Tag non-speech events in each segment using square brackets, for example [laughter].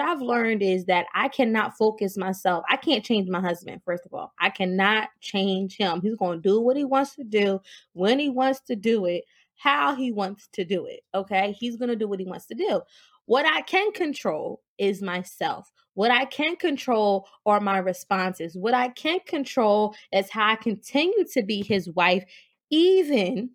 I've learned is that I cannot focus myself. I can't change my husband, first of all. I cannot change him. He's going to do what he wants to do when he wants to do it, how he wants to do it. Okay. He's going to do what he wants to do. What I can control is myself. What I can control are my responses. What I can control is how I continue to be his wife, even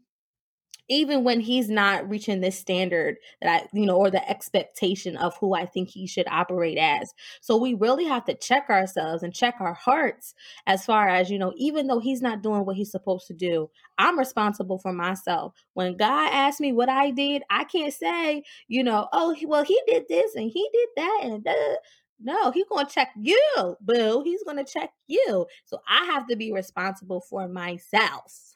even when he's not reaching this standard that I, you know, or the expectation of who I think he should operate as. So we really have to check ourselves and check our hearts as far as, you know, even though he's not doing what he's supposed to do, I'm responsible for myself. When God asked me what I did, I can't say, you know, oh, well, he did this and he did that and that. No, he's going to check you, boo. He's going to check you. So I have to be responsible for myself.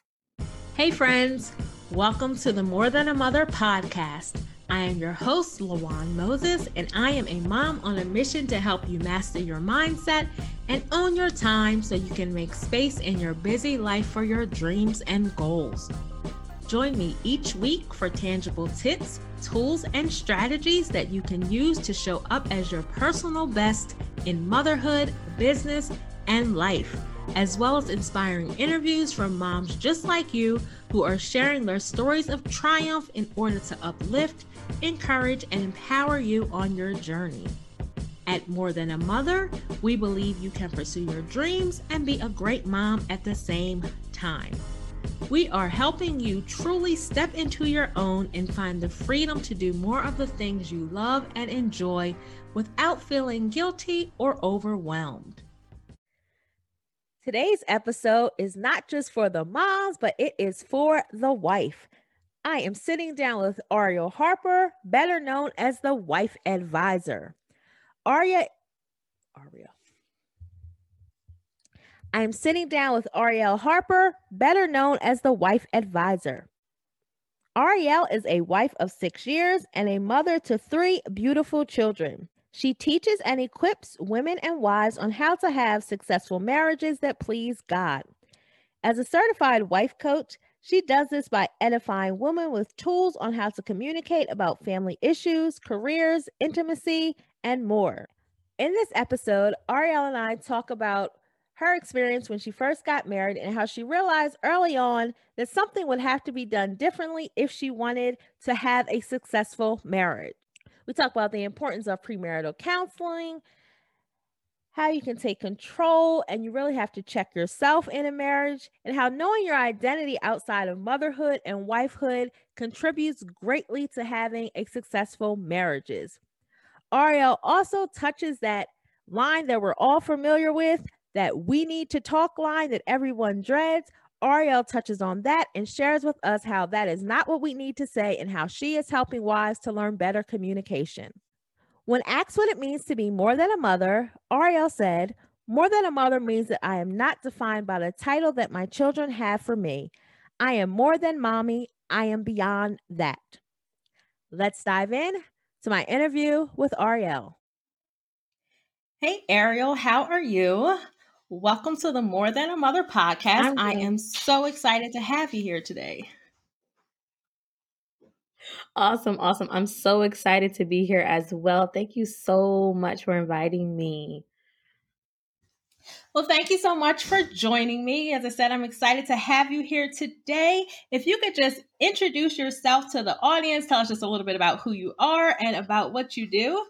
Hey, friends. Welcome to the More Than a Mother podcast. I am your host, Lawan Moses, and I am a mom on a mission to help you master your mindset and own your time so you can make space in your busy life for your dreams and goals. Join me each week for tangible tips, tools, and strategies that you can use to show up as your personal best in motherhood, business, and life as well as inspiring interviews from moms just like you who are sharing their stories of triumph in order to uplift, encourage, and empower you on your journey. At More Than a Mother, we believe you can pursue your dreams and be a great mom at the same time. We are helping you truly step into your own and find the freedom to do more of the things you love and enjoy without feeling guilty or overwhelmed. Today's episode is not just for the moms, but it is for the wife. I am sitting down with Ariel Harper, better known as the wife advisor. Aria, Ariel. I am sitting down with Ariel Harper, better known as the wife advisor. Ariel is a wife of six years and a mother to three beautiful children. She teaches and equips women and wives on how to have successful marriages that please God. As a certified wife coach, she does this by edifying women with tools on how to communicate about family issues, careers, intimacy, and more. In this episode, Ariel and I talk about her experience when she first got married and how she realized early on that something would have to be done differently if she wanted to have a successful marriage. We talk about the importance of premarital counseling, how you can take control and you really have to check yourself in a marriage, and how knowing your identity outside of motherhood and wifehood contributes greatly to having a successful marriages. Ariel also touches that line that we're all familiar with that we need to talk line that everyone dreads Ariel touches on that and shares with us how that is not what we need to say and how she is helping wives to learn better communication. When asked what it means to be more than a mother, Ariel said, More than a mother means that I am not defined by the title that my children have for me. I am more than mommy, I am beyond that. Let's dive in to my interview with Ariel. Hey, Ariel, how are you? Welcome to the More Than a Mother podcast. I am so excited to have you here today. Awesome, awesome. I'm so excited to be here as well. Thank you so much for inviting me. Well, thank you so much for joining me. As I said, I'm excited to have you here today. If you could just introduce yourself to the audience, tell us just a little bit about who you are and about what you do.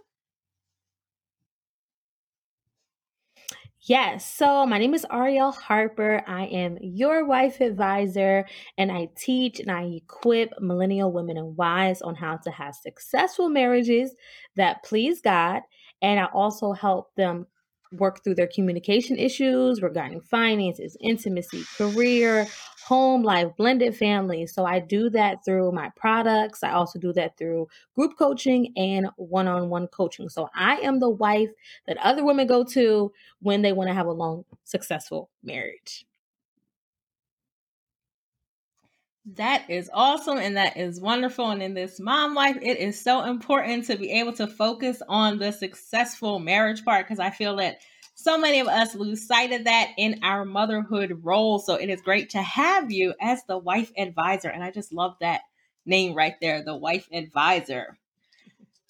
Yes. So my name is Ariel Harper. I am your wife advisor, and I teach and I equip millennial women and wives on how to have successful marriages that please God. And I also help them work through their communication issues regarding finances, intimacy, career, home life, blended families. So I do that through my products. I also do that through group coaching and one on one coaching. So I am the wife that other women go to when they want to have a long, successful marriage. That is awesome and that is wonderful. And in this mom life, it is so important to be able to focus on the successful marriage part because I feel that so many of us lose sight of that in our motherhood role. So it is great to have you as the wife advisor. And I just love that name right there, the wife advisor.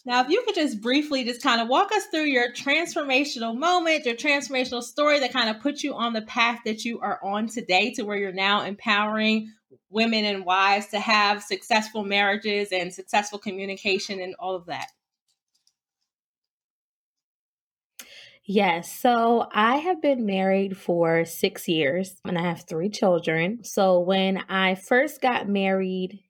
Now, if you could just briefly just kind of walk us through your transformational moment, your transformational story that kind of put you on the path that you are on today to where you're now empowering women and wives to have successful marriages and successful communication and all of that. Yes. So I have been married for six years and I have three children. So when I first got married,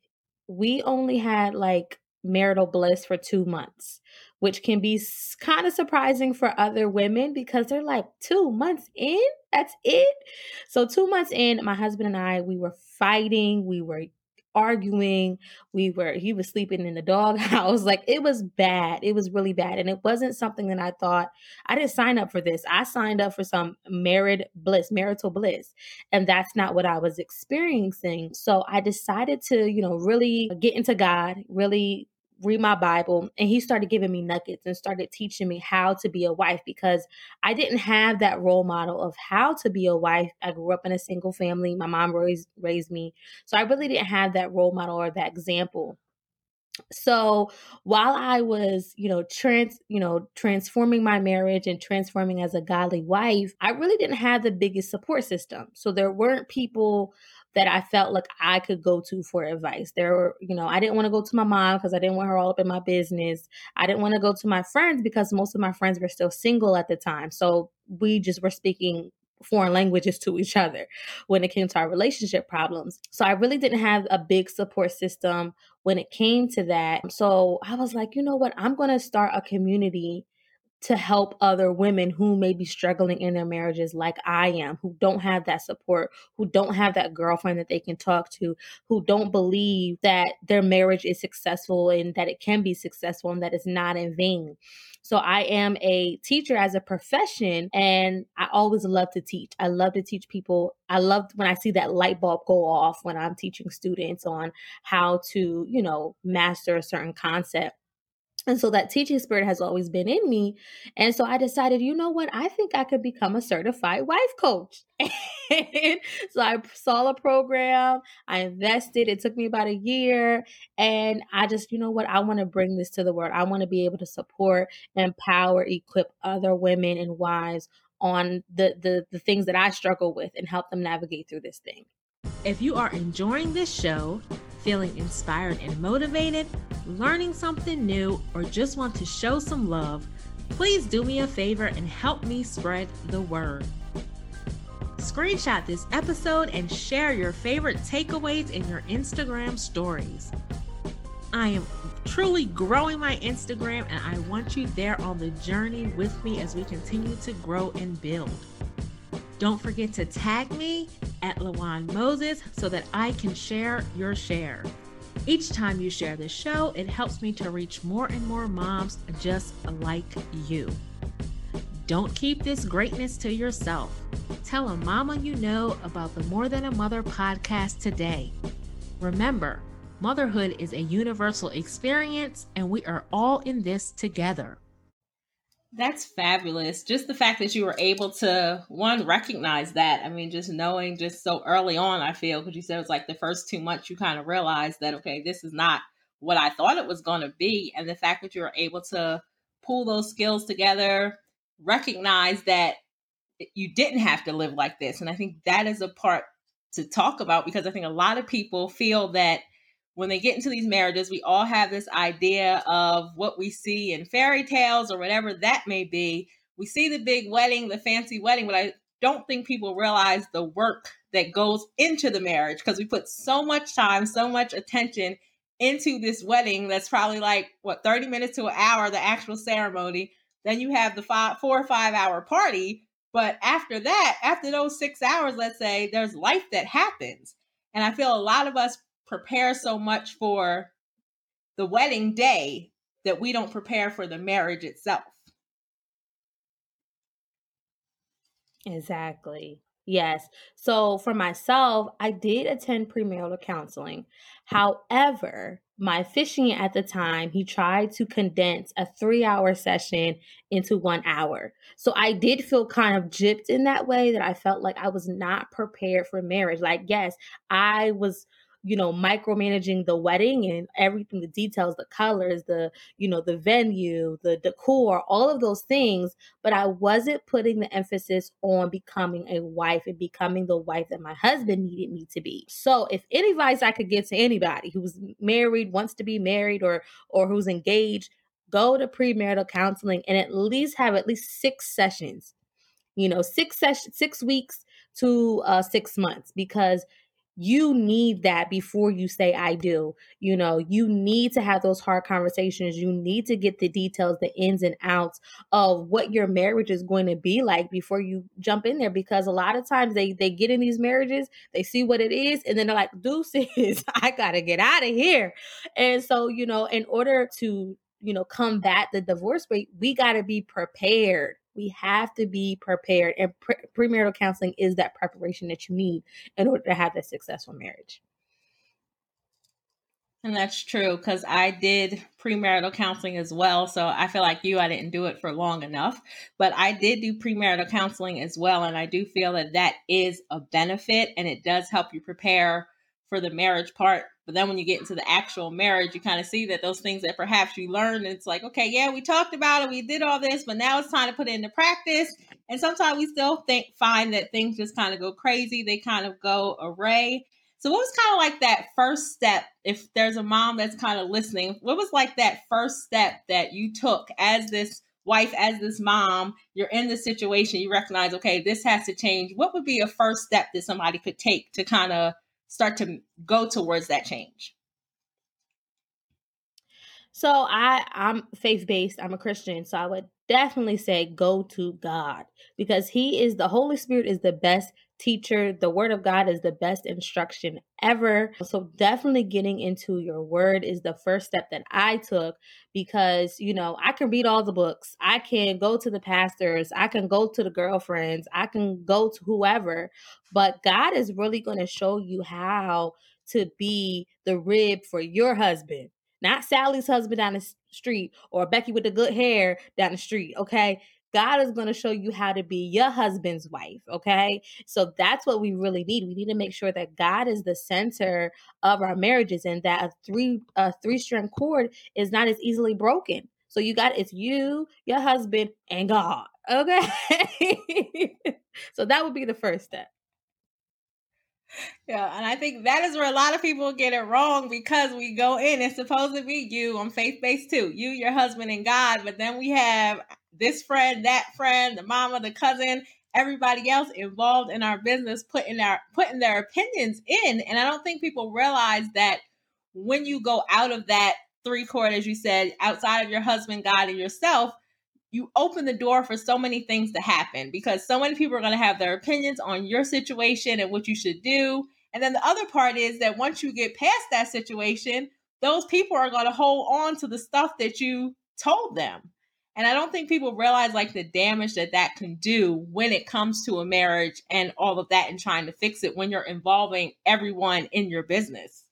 we only had like marital bliss for two months, which can be kind of surprising for other women because they're like, two months in? That's it? So, two months in, my husband and I, we were fighting, we were arguing. We were, he was sleeping in the doghouse. [laughs] Like it was bad. It was really bad. And it wasn't something that I thought, I didn't sign up for this. I signed up for some married bliss, marital bliss. And that's not what I was experiencing. So I decided to, you know, really get into God, really read my Bible, and he started giving me nuggets and started teaching me how to be a wife because I didn't have that role model of how to be a wife. I grew up in a single family. My mom raised raised me. So I really didn't have that role model or that example. So while I was, you know, trans, you know, transforming my marriage and transforming as a godly wife, I really didn't have the biggest support system. So there weren't people that I felt like I could go to for advice. There were, you know, I didn't want to go to my mom because I didn't want her all up in my business. I didn't want to go to my friends because most of my friends were still single at the time. So we just were speaking foreign languages to each other when it came to our relationship problems. So I really didn't have a big support system when it came to that. So I was like, you know what? I'm going to start a community to help other women who may be struggling in their marriages like I am, who don't have that support, who don't have that girlfriend that they can talk to, who don't believe that their marriage is successful and that it can be successful and that it's not in vain. So I am a teacher as a profession and I always love to teach. I love to teach people. I love when I see that light bulb go off when I'm teaching students on how to, you know, master a certain concept. And so that teaching spirit has always been in me. And so I decided, you know what? I think I could become a certified wife coach. and [laughs] so I saw a program, I invested. It took me about a year. And I just, you know what? I want to bring this to the world. I want to be able to support, empower, equip other women and wives on the, the the things that I struggle with and help them navigate through this thing. If you are enjoying this show, feeling inspired and motivated, learning something new, or just want to show some love, please do me a favor and help me spread the word. Screenshot this episode and share your favorite takeaways in your Instagram stories. I am truly growing my Instagram and I want you there on the journey with me as we continue to grow and build. Don't forget to tag me at Lawan Moses so that I can share your share. Each time you share this show, it helps me to reach more and more moms just like you. Don't keep this greatness to yourself. Tell a mama you know about the More Than a Mother podcast today. Remember, motherhood is a universal experience, and we are all in this together. That's fabulous. Just the fact that you were able to one recognize that. I mean, just knowing just so early on, I feel because you said it was like the first two months you kind of realized that okay, this is not what I thought it was going to be, and the fact that you were able to pull those skills together, recognize that you didn't have to live like this, and I think that is a part to talk about because I think a lot of people feel that when they get into these marriages, we all have this idea of what we see in fairy tales or whatever that may be. We see the big wedding, the fancy wedding, but I don't think people realize the work that goes into the marriage because we put so much time, so much attention into this wedding that's probably like what 30 minutes to an hour the actual ceremony then you have the five four or five hour party but after that after those six hours let's say there's life that happens and i feel a lot of us prepare so much for the wedding day that we don't prepare for the marriage itself. Exactly. Yes. So for myself, I did attend premarital counseling. However, my officiant at the time, he tried to condense a three hour session into one hour. So I did feel kind of gypped in that way that I felt like I was not prepared for marriage. Like, yes, I was you know, micromanaging the wedding and everything, the details, the colors, the, you know, the venue, the decor, all of those things. But I wasn't putting the emphasis on becoming a wife and becoming the wife that my husband needed me to be. So if any advice I could give to anybody who's married, wants to be married, or or who's engaged, go to premarital counseling and at least have at least six sessions. You know, six sessions, six weeks to uh, six months because you need that before you say I do. You know, you need to have those hard conversations. You need to get the details, the ins and outs of what your marriage is going to be like before you jump in there because a lot of times they they get in these marriages, they see what it is and then they're like, "Deuces, [laughs] I got to get out of here." And so, you know, in order to you know combat the divorce rate we got to be prepared we have to be prepared, and pre- premarital counseling is that preparation that you need in order to have a successful marriage. And that's true because I did premarital counseling as well. So I feel like you, I didn't do it for long enough, but I did do premarital counseling as well. And I do feel that that is a benefit and it does help you prepare for the marriage part. But then when you get into the actual marriage, you kind of see that those things that perhaps you learned, it's like, okay, yeah, we talked about it, we did all this, but now it's time to put it into practice. And sometimes we still think find that things just kind of go crazy, they kind of go array. So what was kind of like that first step? If there's a mom that's kind of listening, what was like that first step that you took as this wife, as this mom, you're in this situation, you recognize, okay, this has to change. What would be a first step that somebody could take to kind of start to go towards that change? So I I'm faith based. I'm a Christian, so I would definitely say go to God because he is the Holy Spirit is the best teacher. The word of God is the best instruction ever. So definitely getting into your word is the first step that I took because, you know, I can read all the books. I can go to the pastors, I can go to the girlfriends, I can go to whoever, but God is really going to show you how to be the rib for your husband. Not Sally's husband down the street or Becky with the good hair down the street, okay? God is going to show you how to be your husband's wife, okay? So that's what we really need. We need to make sure that God is the center of our marriages and that a three a three string cord is not as easily broken. So you got it's you, your husband, and God. Okay. [laughs] so that would be the first step. Yeah, and I think that is where a lot of people get it wrong because we go in, it's supposed to be you on faith based too, you, your husband, and God, but then we have this friend, that friend, the mama, the cousin, everybody else involved in our business putting our putting their opinions in. And I don't think people realize that when you go out of that three chord, as you said, outside of your husband, God, and yourself, you open the door for so many things to happen because so many people are going to have their opinions on your situation and what you should do. And then the other part is that once you get past that situation, those people are going to hold on to the stuff that you told them. And I don't think people realize like the damage that that can do when it comes to a marriage and all of that and trying to fix it when you're involving everyone in your business.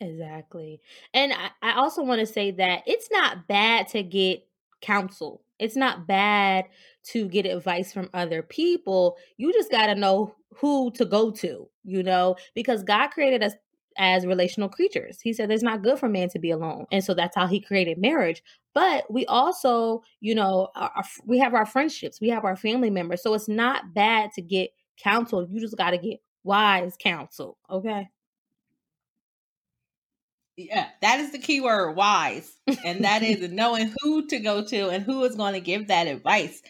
Exactly. And I, I also want to say that it's not bad to get counsel. It's not bad to get advice from other people. You just got to know who to go to, you know, because God created us as relational creatures. He said it's not good for man to be alone. And so that's how he created marriage. But we also, you know, our, we have our friendships, we have our family members. So it's not bad to get counsel. You just got to get wise counsel. Okay. Yeah, that is the key word wise. And that is [laughs] knowing who to go to and who is going to give that advice.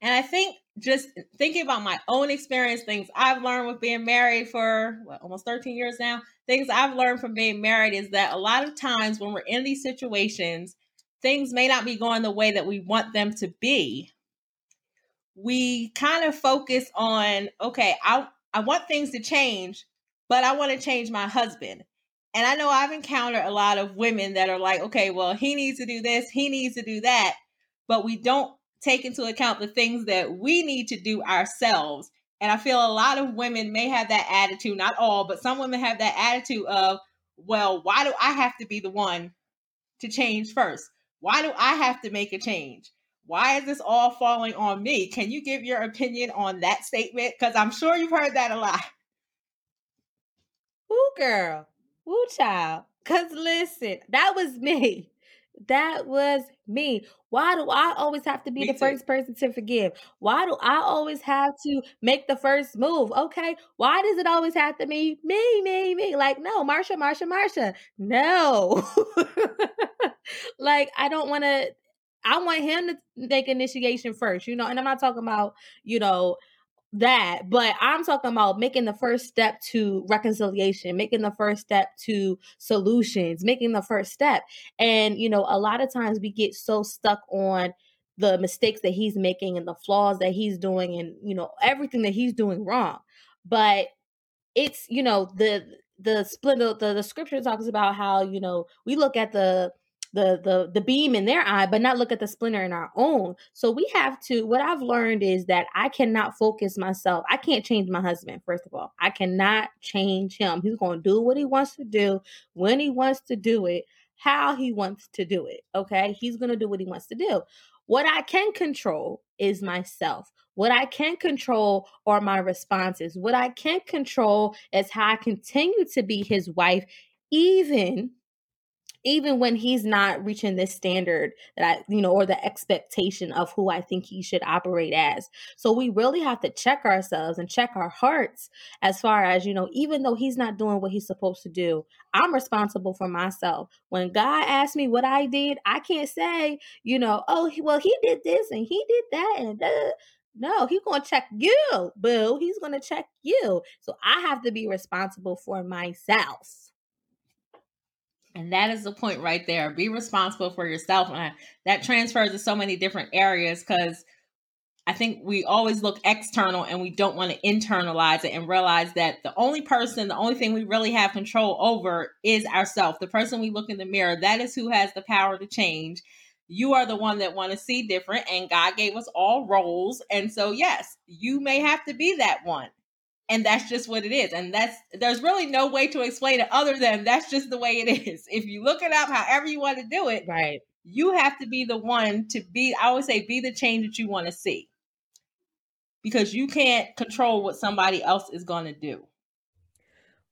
And I think just thinking about my own experience, things I've learned with being married for what, almost 13 years now, things I've learned from being married is that a lot of times when we're in these situations, things may not be going the way that we want them to be. We kind of focus on, okay, I, I want things to change, but I want to change my husband. And I know I've encountered a lot of women that are like, okay, well, he needs to do this, he needs to do that, but we don't take into account the things that we need to do ourselves. And I feel a lot of women may have that attitude, not all, but some women have that attitude of, well, why do I have to be the one to change first? Why do I have to make a change? Why is this all falling on me? Can you give your opinion on that statement? Because I'm sure you've heard that a lot. Ooh, girl. Woo child. Cause listen, that was me. That was me. Why do I always have to be Me the too. first person to forgive? Why do I always have to make the first move? Okay. Why does it always have to be me, me, me? Like, no, Marsha, Marsha, Marsha. No. [laughs] like, I don't want to. I want him to make initiation first, you know, and I'm not talking about, you know, that, but I'm talking about making the first step to reconciliation, making the first step to solutions, making the first step. And, you know, a lot of times we get so stuck on the mistakes that he's making and the flaws that he's doing and, you know, everything that he's doing wrong. But it's, you know, the, the split the, the scripture talks about how you know we look at the the the the beam in their eye but not look at the splinter in our own. So we have to what i've learned is that i cannot focus myself. I can't change my husband first of all. I cannot change him. He's going to do what he wants to do when he wants to do it how he wants to do it okay? He's going to do what he wants to do. What i can control is myself. What I can control are my responses. What I can control is how I continue to be his wife, even even when he's not reaching this standard that I, you know, or the expectation of who I think he should operate as. So we really have to check ourselves and check our hearts as far as, you know, even though he's not doing what he's supposed to do, I'm responsible for myself. When God asked me what I did, I can't say, you know, oh, well, he did this and he did that and da. No, he's going to check you, boo. He's going to check you. So I have to be responsible for myself. And that is the point right there. Be responsible for yourself. And I, that transfers to so many different areas because I think we always look external and we don't want to internalize it and realize that the only person, the only thing we really have control over is ourselves. The person we look in the mirror, that is who has the power to change. You are the one that want to see different and God gave us all roles. And so yes, you may have to be that one and that's just what it is. And that's there's really no way to explain it other than that's just the way it [laughs] is. If you look it up however you want to do it right. you have to be the one to be i always say be the change that you want to see. Because you can't control what somebody else is going to do.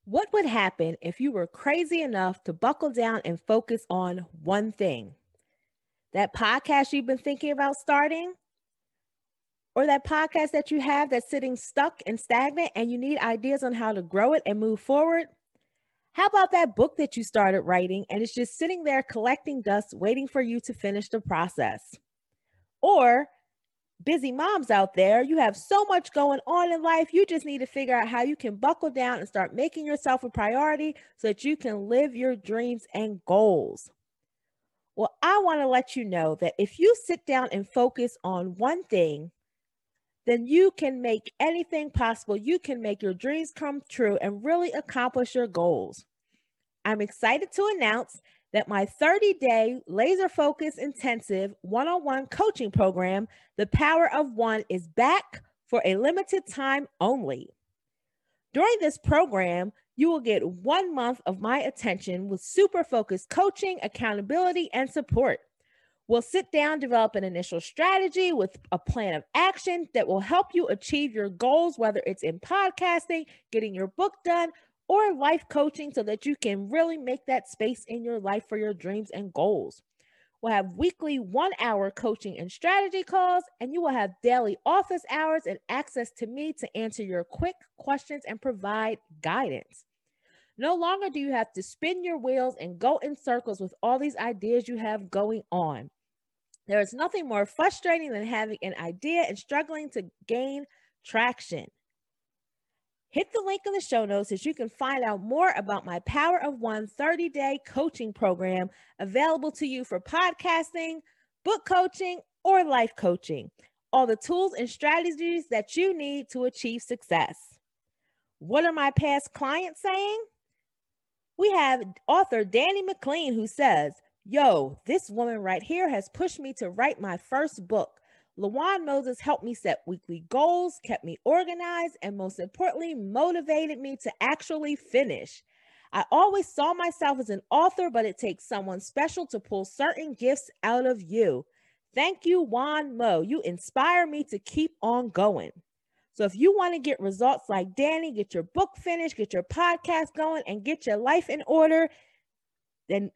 What would happen if you were crazy enough to buckle down and focus on one thing? That podcast you've been thinking about starting or that podcast that you have that's sitting stuck and stagnant and you need ideas on how to grow it and move forward? How about that book that you started writing and it's just sitting there collecting dust, waiting for you to finish the process? Or busy moms out there, you have so much going on in life, you just need to figure out how you can buckle down and start making yourself a priority so that you can live your dreams and goals. Well, I want to let you know that if you sit down and focus on one thing, then you can make anything possible. You can make your dreams come true and really accomplish your goals. I'm excited to announce that my 30 day laser focus intensive one on one coaching program, The Power of One, is back for a limited time only. During this program, you will get one month of my attention with super focused coaching, accountability, and support. We'll sit down, develop an initial strategy with a plan of action that will help you achieve your goals, whether it's in podcasting, getting your book done, or life coaching, so that you can really make that space in your life for your dreams and goals. We'll have weekly one hour coaching and strategy calls, and you will have daily office hours and access to me to answer your quick questions and provide guidance. No longer do you have to spin your wheels and go in circles with all these ideas you have going on. There is nothing more frustrating than having an idea and struggling to gain traction. Hit the link in the show notes so you can find out more about my Power of One 30 day coaching program available to you for podcasting, book coaching, or life coaching. All the tools and strategies that you need to achieve success. What are my past clients saying? We have author Danny McLean who says, Yo, this woman right here has pushed me to write my first book. Lawan Moses helped me set weekly goals, kept me organized, and most importantly, motivated me to actually finish. I always saw myself as an author, but it takes someone special to pull certain gifts out of you. Thank you, Juan Mo. You inspire me to keep on going. So if you want to get results like Danny, get your book finished, get your podcast going, and get your life in order, then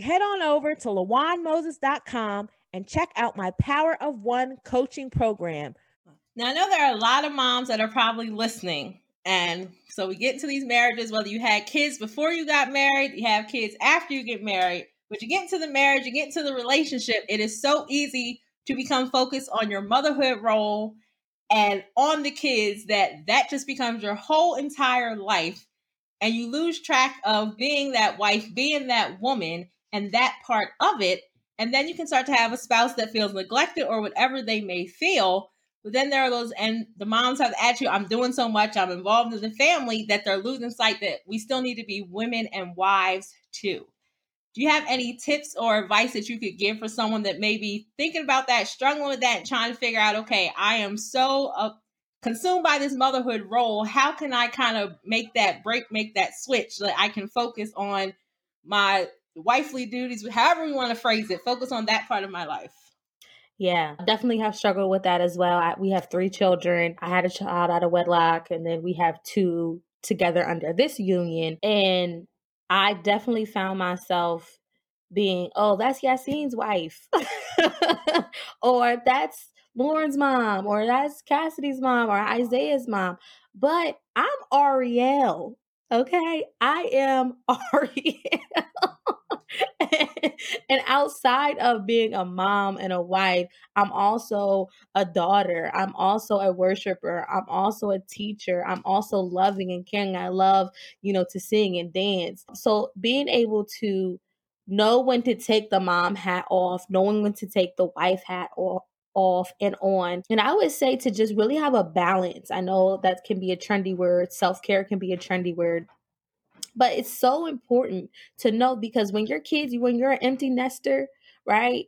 head on over to lawanmoses.com and check out my Power of One coaching program. Now, I know there are a lot of moms that are probably listening. And so we get into these marriages, whether you had kids before you got married, you have kids after you get married, but you get into the marriage, you get into the relationship, it is so easy to become focused on your motherhood role and on the kids that that just becomes your whole entire life and you lose track of being that wife being that woman and that part of it and then you can start to have a spouse that feels neglected or whatever they may feel but then there are those and the moms have the attitude i'm doing so much i'm involved in the family that they're losing sight that we still need to be women and wives too do you have any tips or advice that you could give for someone that may be thinking about that, struggling with that, trying to figure out, okay, I am so uh, consumed by this motherhood role. How can I kind of make that break, make that switch so that I can focus on my wifely duties, however we want to phrase it, focus on that part of my life? Yeah, definitely have struggled with that as well. I, we have three children. I had a child out of wedlock, and then we have two together under this union. And I definitely found myself being, oh, that's Yassine's wife, [laughs] or that's Lauren's mom, or that's Cassidy's mom, or Isaiah's mom. But I'm Ariel. Okay, I am [laughs] Ariel. [laughs] and outside of being a mom and a wife, I'm also a daughter. I'm also a worshiper. I'm also a teacher. I'm also loving and caring. I love, you know, to sing and dance. So being able to know when to take the mom hat off, knowing when to take the wife hat off, off and on. And I would say to just really have a balance. I know that can be a trendy word, self care can be a trendy word. But it's so important to know because when your kids, when you're an empty nester, right?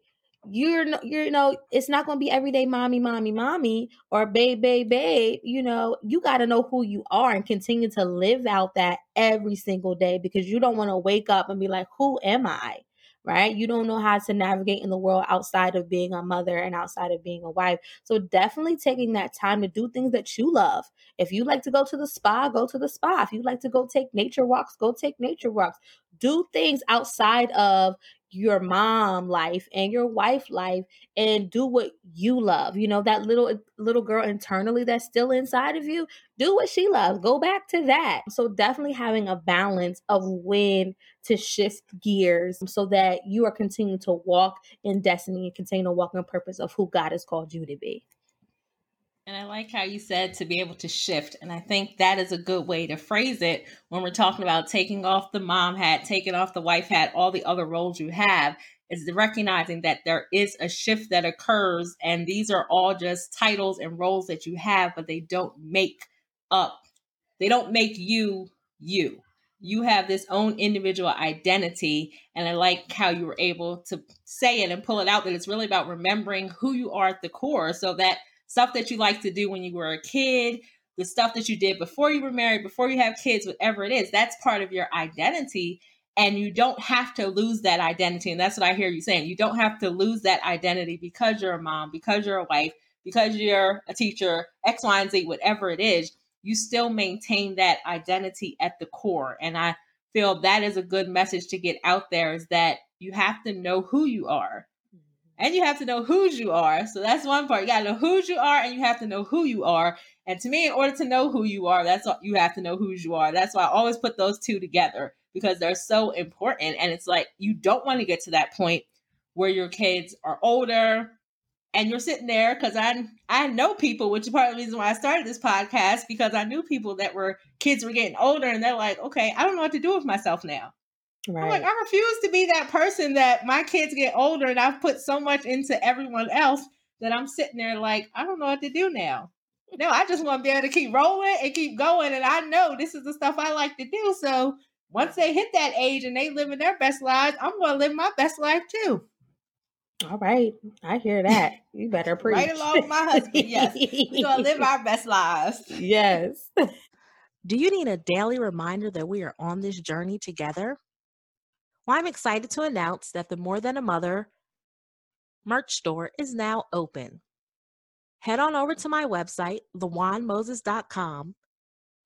You're you're you know it's not going to be everyday mommy mommy mommy or babe babe babe you know you got to know who you are and continue to live out that every single day because you don't want to wake up and be like who am I right? You don't know how to navigate in the world outside of being a mother and outside of being a wife. So definitely taking that time to do things that you love. If you like to go to the spa, go to the spa. If you like to go take nature walks, go take nature walks. Do things outside of your mom life and your wife life and do what you love you know that little little girl internally that's still inside of you do what she loves go back to that. So definitely having a balance of when to shift gears so that you are continuing to walk in destiny and continue to walk in purpose of who god has called you to be and I like how you said to be able to shift. And I think that is a good way to phrase it when we're talking about taking off the mom hat, taking off the wife hat, all the other roles you have, is recognizing that there is a shift that occurs. And these are all just titles and roles that you have, but they don't make up, they don't make you you. You have this own individual identity. And I like how you were able to say it and pull it out that it's really about remembering who you are at the core so that stuff that you like to do when you were a kid, the stuff that you did before you were married, before you have kids, whatever it is, that's part of your identity. And you don't have to lose that identity. And that's what I hear you saying. You don't have to lose that identity because you're a mom, because you're a wife, because you're a teacher, X, Y, and Z, whatever it is. You still maintain that identity at the core. And I feel that is a good message to get out there is that you have to know who you are and you have to know whose you are. So that's one part. You got to know whose you are, and you have to know who you are. And to me, in order to know who you are, that's all, you have to know whose you are. That's why I always put those two together because they're so important. And it's like you don't want to get to that point where your kids are older and you're sitting there because I I know people, which is part of the reason why I started this podcast because I knew people that were kids were getting older and they're like, okay, I don't know what to do with myself now. Right. I'm like, I refuse to be that person that my kids get older and I've put so much into everyone else that I'm sitting there like, I don't know what to do now. No, I just want to be able to keep rolling and keep going. And I know this is the stuff I like to do. So once they hit that age and they live in their best lives, I'm going to live my best life too. All right. I hear that. You better [laughs] preach. right along with my husband. Yes. We're going to live [laughs] our best lives. Yes. [laughs] Do you need a daily reminder that we are on this journey together? Well, I'm excited to announce that the More Than a Mother merch store is now open. head on over to my website, lawanmoses.com,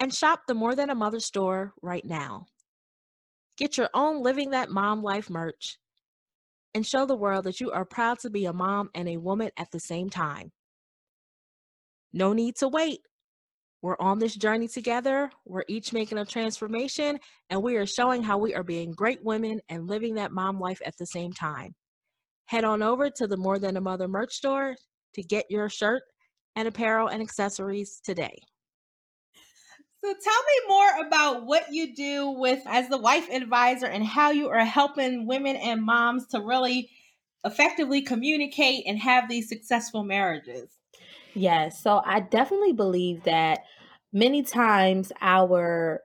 and shop the More Than a Mother store right now. Get your own Living That Mom Life merch and show the world that you are proud to be a mom and a woman at the same time. No need to wait. We're on this journey together. We're each making a transformation, and we are showing how we are being great women and living that mom life at the same time. Head on over to the More Than a Mother merch store to get your shirt and apparel and accessories today. So tell me more about what you do with as the wife advisor and how you are helping women and moms to really effectively communicate and have these successful marriages. Yes. So I definitely believe that many times our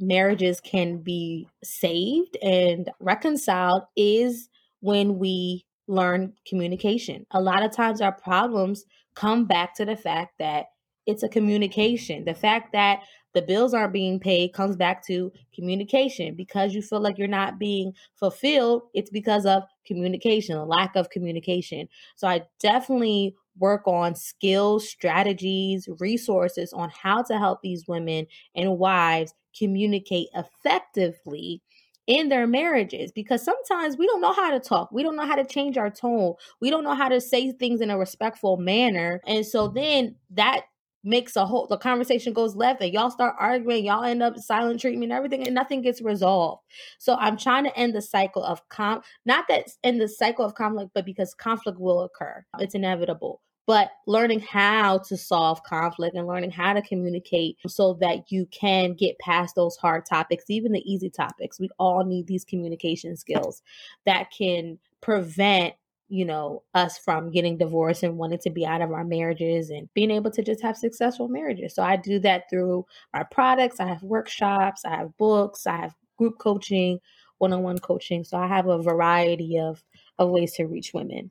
marriages can be saved and reconciled is when we learn communication. A lot of times our problems come back to the fact that it's a communication. The fact that the bills aren't being paid comes back to communication because you feel like you're not being fulfilled. It's because of communication, a lack of communication. So I definitely work on skills, strategies, resources on how to help these women and wives communicate effectively in their marriages because sometimes we don't know how to talk. We don't know how to change our tone. We don't know how to say things in a respectful manner. And so then that makes a whole the conversation goes left and y'all start arguing y'all end up silent treatment everything and nothing gets resolved so i'm trying to end the cycle of com not that in the cycle of conflict but because conflict will occur it's inevitable but learning how to solve conflict and learning how to communicate so that you can get past those hard topics, even the easy topics. We all need these communication skills that can prevent you know us from getting divorced and wanting to be out of our marriages and being able to just have successful marriages. So i do that through our products. I have workshops. I have books. I have group coaching one-on-one coaching. So i have a variety of of ways to reach women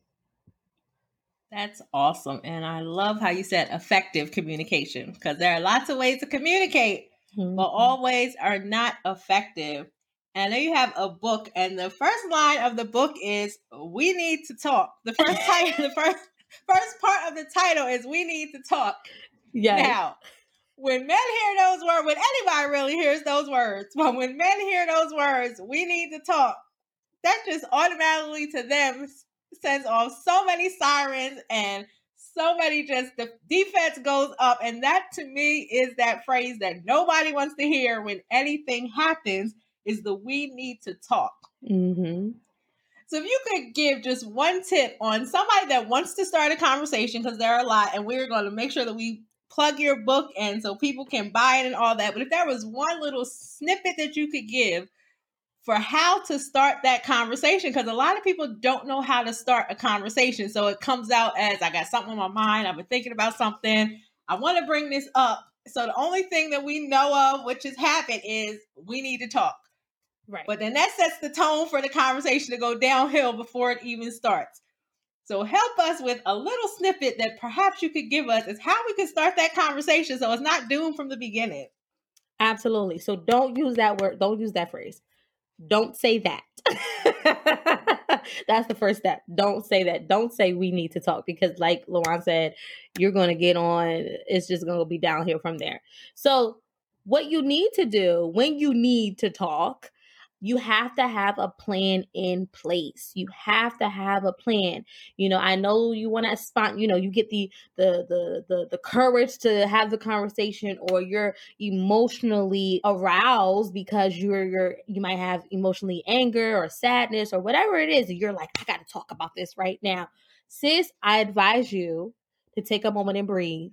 that's awesome. And I love how you said effective communication because there are lots of ways to communicate, mm-hmm. but all ways are not effective. And then you have a book, and the first line of the book is "We need to talk." The first [laughs] title, the first first part of the title is "We need to talk." Yeah. Now, when men hear those words, when anybody really hears those words, [laughs] but when men hear those words, "We need to talk," that just automatically to them sends off so many sirens and so many just the defense goes up and that to me is that phrase that nobody wants to hear when anything happens is the we need to talk mm-hmm. so if you could give just one tip on somebody that wants to start a conversation because there are a lot and we're going to make sure that we plug your book and so people can buy it and all that but if there was one little snippet that you could give for how to start that conversation because a lot of people don't know how to start a conversation. So it comes out as I got something on my mind, I've been thinking about something, I want to bring this up. So the only thing that we know of which has happened is we need to talk. Right. But then that sets the tone for the conversation to go downhill before it even starts. So help us with a little snippet that perhaps you could give us is how we can start that conversation so it's not doomed from the beginning. Absolutely. So don't use that word, don't use that phrase don't say that. [laughs] That's the first step. Don't say that. Don't say we need to talk because, like Lawan said, you're going to get on. It's just going to be downhill from there. So, what you need to do when you need to talk you have to have a plan in place. You have to have a plan. You know i know you want to spot you know you get the, the the the the courage to have the conversation or you're emotionally aroused because you're you're you might have emotionally anger or sadness or whatever it is you're like i got to talk about this right now. Sis i advise you to take a moment and breathe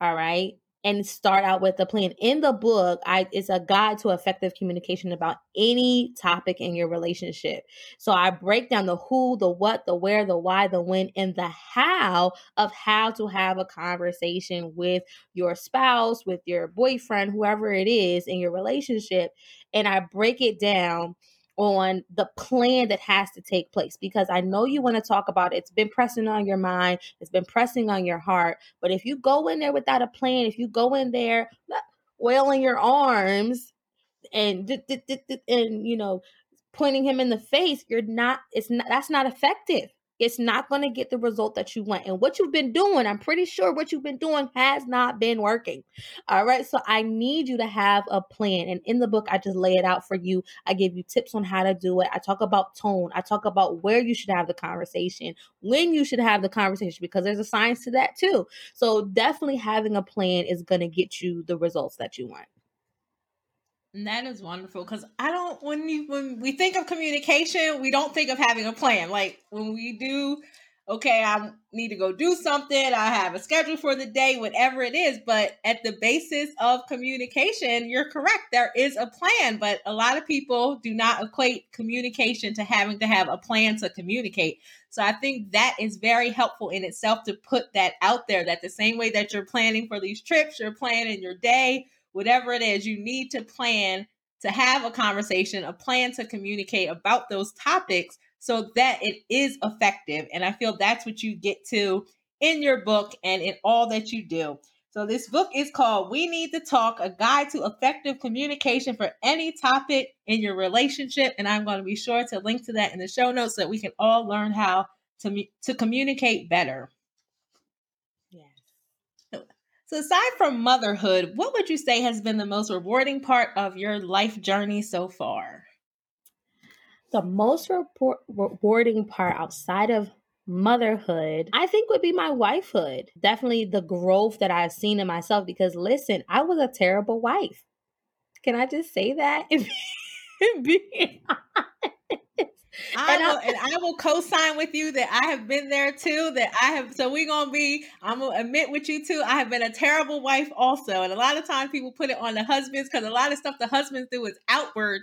all right and start out with a plan. In the book, I it's a guide to effective communication about any topic in your relationship. So I break down the who, the what, the where, the why, the when, and the how of how to have a conversation with your spouse, with your boyfriend, whoever it is in your relationship. And I break it down on the plan that has to take place because I know you want to talk about it. It's been pressing on your mind, it's been pressing on your heart. But if you go in there without a plan, if you go in there oiling your arms and and you know pointing him in the face, you're not it's not that's not effective. It's not going to get the result that you want. And what you've been doing, I'm pretty sure what you've been doing has not been working. All right. So I need you to have a plan. And in the book, I just lay it out for you. I give you tips on how to do it. I talk about tone. I talk about where you should have the conversation, when you should have the conversation, because there's a science to that too. So definitely having a plan is going to get you the results that you want. That is wonderful because I don't when you when we think of communication, we don't think of having a plan. Like when we do, okay, I need to go do something, I have a schedule for the day, whatever it is. But at the basis of communication, you're correct. There is a plan, but a lot of people do not equate communication to having to have a plan to communicate. So I think that is very helpful in itself to put that out there that the same way that you're planning for these trips, you're planning your day whatever it is, you need to plan to have a conversation, a plan to communicate about those topics so that it is effective. And I feel that's what you get to in your book and in all that you do. So, this book is called We Need to Talk A Guide to Effective Communication for Any Topic in Your Relationship. And I'm going to be sure to link to that in the show notes so that we can all learn how to, to communicate better. So, aside from motherhood, what would you say has been the most rewarding part of your life journey so far? The most report, rewarding part outside of motherhood, I think would be my wifehood. Definitely the growth that I've seen in myself because listen, I was a terrible wife. Can I just say that? [laughs] I will, and I will co-sign with you that I have been there too. That I have, so we're gonna be. I'm gonna admit with you too. I have been a terrible wife also, and a lot of times people put it on the husbands because a lot of stuff the husbands do is outward,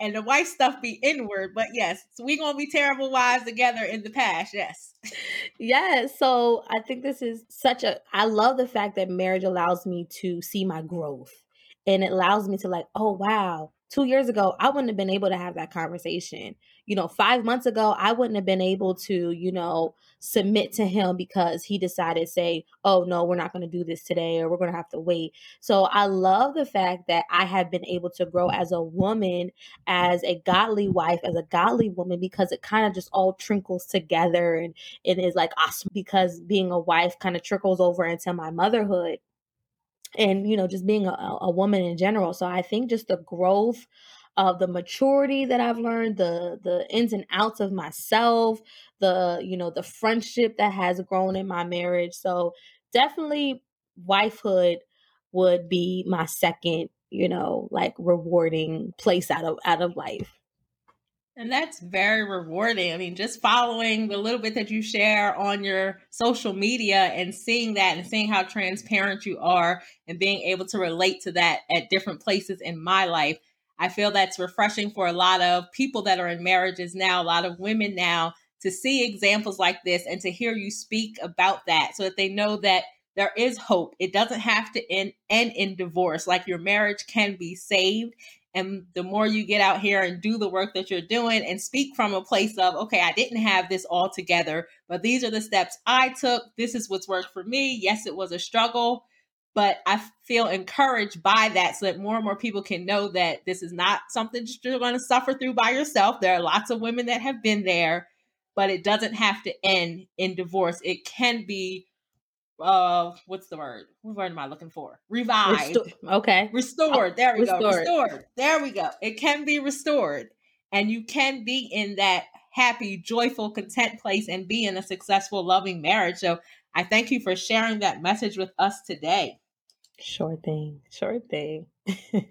and the wife stuff be inward. But yes, so we're gonna be terrible wives together in the past. Yes. Yes. So I think this is such a. I love the fact that marriage allows me to see my growth, and it allows me to like, oh wow, two years ago, I wouldn't have been able to have that conversation. You know, five months ago, I wouldn't have been able to, you know, submit to him because he decided, say, oh, no, we're not going to do this today or we're going to have to wait. So I love the fact that I have been able to grow as a woman, as a godly wife, as a godly woman, because it kind of just all trickles together and it is like awesome because being a wife kind of trickles over into my motherhood and you know just being a, a woman in general. So i think just the growth of the maturity that i've learned the the ins and outs of myself the you know the friendship that has grown in my marriage. So definitely wifehood would be my second you know like rewarding place out of out of life and that's very rewarding. I mean, just following the little bit that you share on your social media and seeing that and seeing how transparent you are and being able to relate to that at different places in my life. I feel that's refreshing for a lot of people that are in marriages now, a lot of women now, to see examples like this and to hear you speak about that so that they know that there is hope. It doesn't have to end, end in divorce. Like your marriage can be saved and the more you get out here and do the work that you're doing and speak from a place of, okay, I didn't have this all together, but these are the steps I took. This is what's worked for me. Yes, it was a struggle, but I feel encouraged by that so that more and more people can know that this is not something you're going to suffer through by yourself. There are lots of women that have been there, but it doesn't have to end in divorce. It can be uh what's the word? What word am i looking for? Revived. Restor- okay. Restored. There we restored. go restored. There we go. It can be restored and you can be in that happy joyful content place and be in a successful loving marriage. So i thank you for sharing that message with us today. Sure thing. Sure thing [laughs]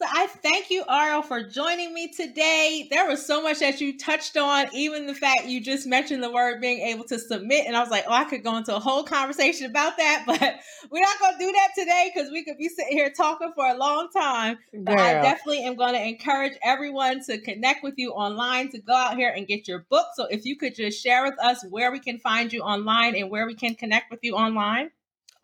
So I thank you, Ariel, for joining me today. There was so much that you touched on, even the fact you just mentioned the word being able to submit. And I was like, oh, I could go into a whole conversation about that, [laughs] but we're not going to do that today because we could be sitting here talking for a long time. But I definitely am going to encourage everyone to connect with you online, to go out here and get your book. So if you could just share with us where we can find you online and where we can connect with you online.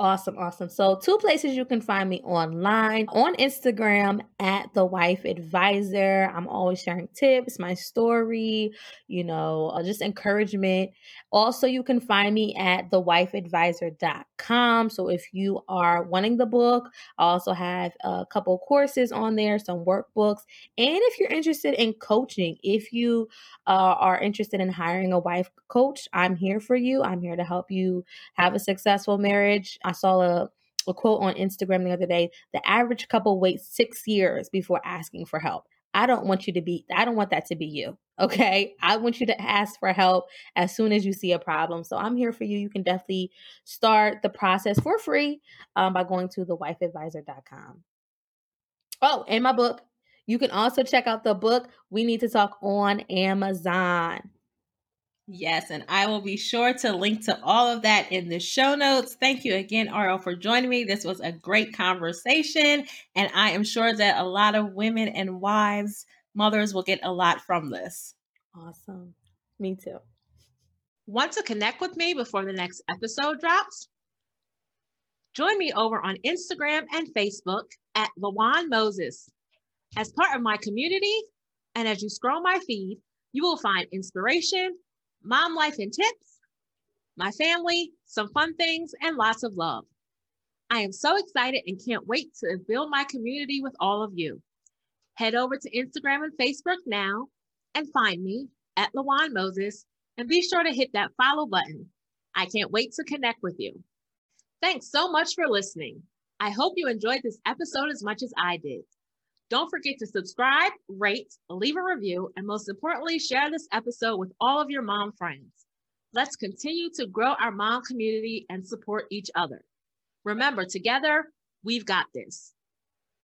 Awesome, awesome. So, two places you can find me online on Instagram at the wife advisor. I'm always sharing tips, my story, you know, uh, just encouragement. Also, you can find me at thewifeadvisor.com. So, if you are wanting the book, I also have a couple courses on there, some workbooks. And if you're interested in coaching, if you uh, are interested in hiring a wife coach, I'm here for you. I'm here to help you have a successful marriage. I saw a a quote on Instagram the other day the average couple waits six years before asking for help. I don't want you to be, I don't want that to be you. Okay. I want you to ask for help as soon as you see a problem. So I'm here for you. You can definitely start the process for free um, by going to thewifeadvisor.com. Oh, and my book. You can also check out the book We Need to Talk on Amazon. Yes, and I will be sure to link to all of that in the show notes. Thank you again, Ariel, for joining me. This was a great conversation, and I am sure that a lot of women and wives, mothers will get a lot from this. Awesome. Me too. Want to connect with me before the next episode drops? Join me over on Instagram and Facebook at Lawan Moses. As part of my community, and as you scroll my feed, you will find inspiration mom life and tips, my family, some fun things, and lots of love. I am so excited and can't wait to build my community with all of you. Head over to Instagram and Facebook now and find me at Lawan Moses and be sure to hit that follow button. I can't wait to connect with you. Thanks so much for listening. I hope you enjoyed this episode as much as I did. Don't forget to subscribe, rate, leave a review, and most importantly, share this episode with all of your mom friends. Let's continue to grow our mom community and support each other. Remember, together, we've got this.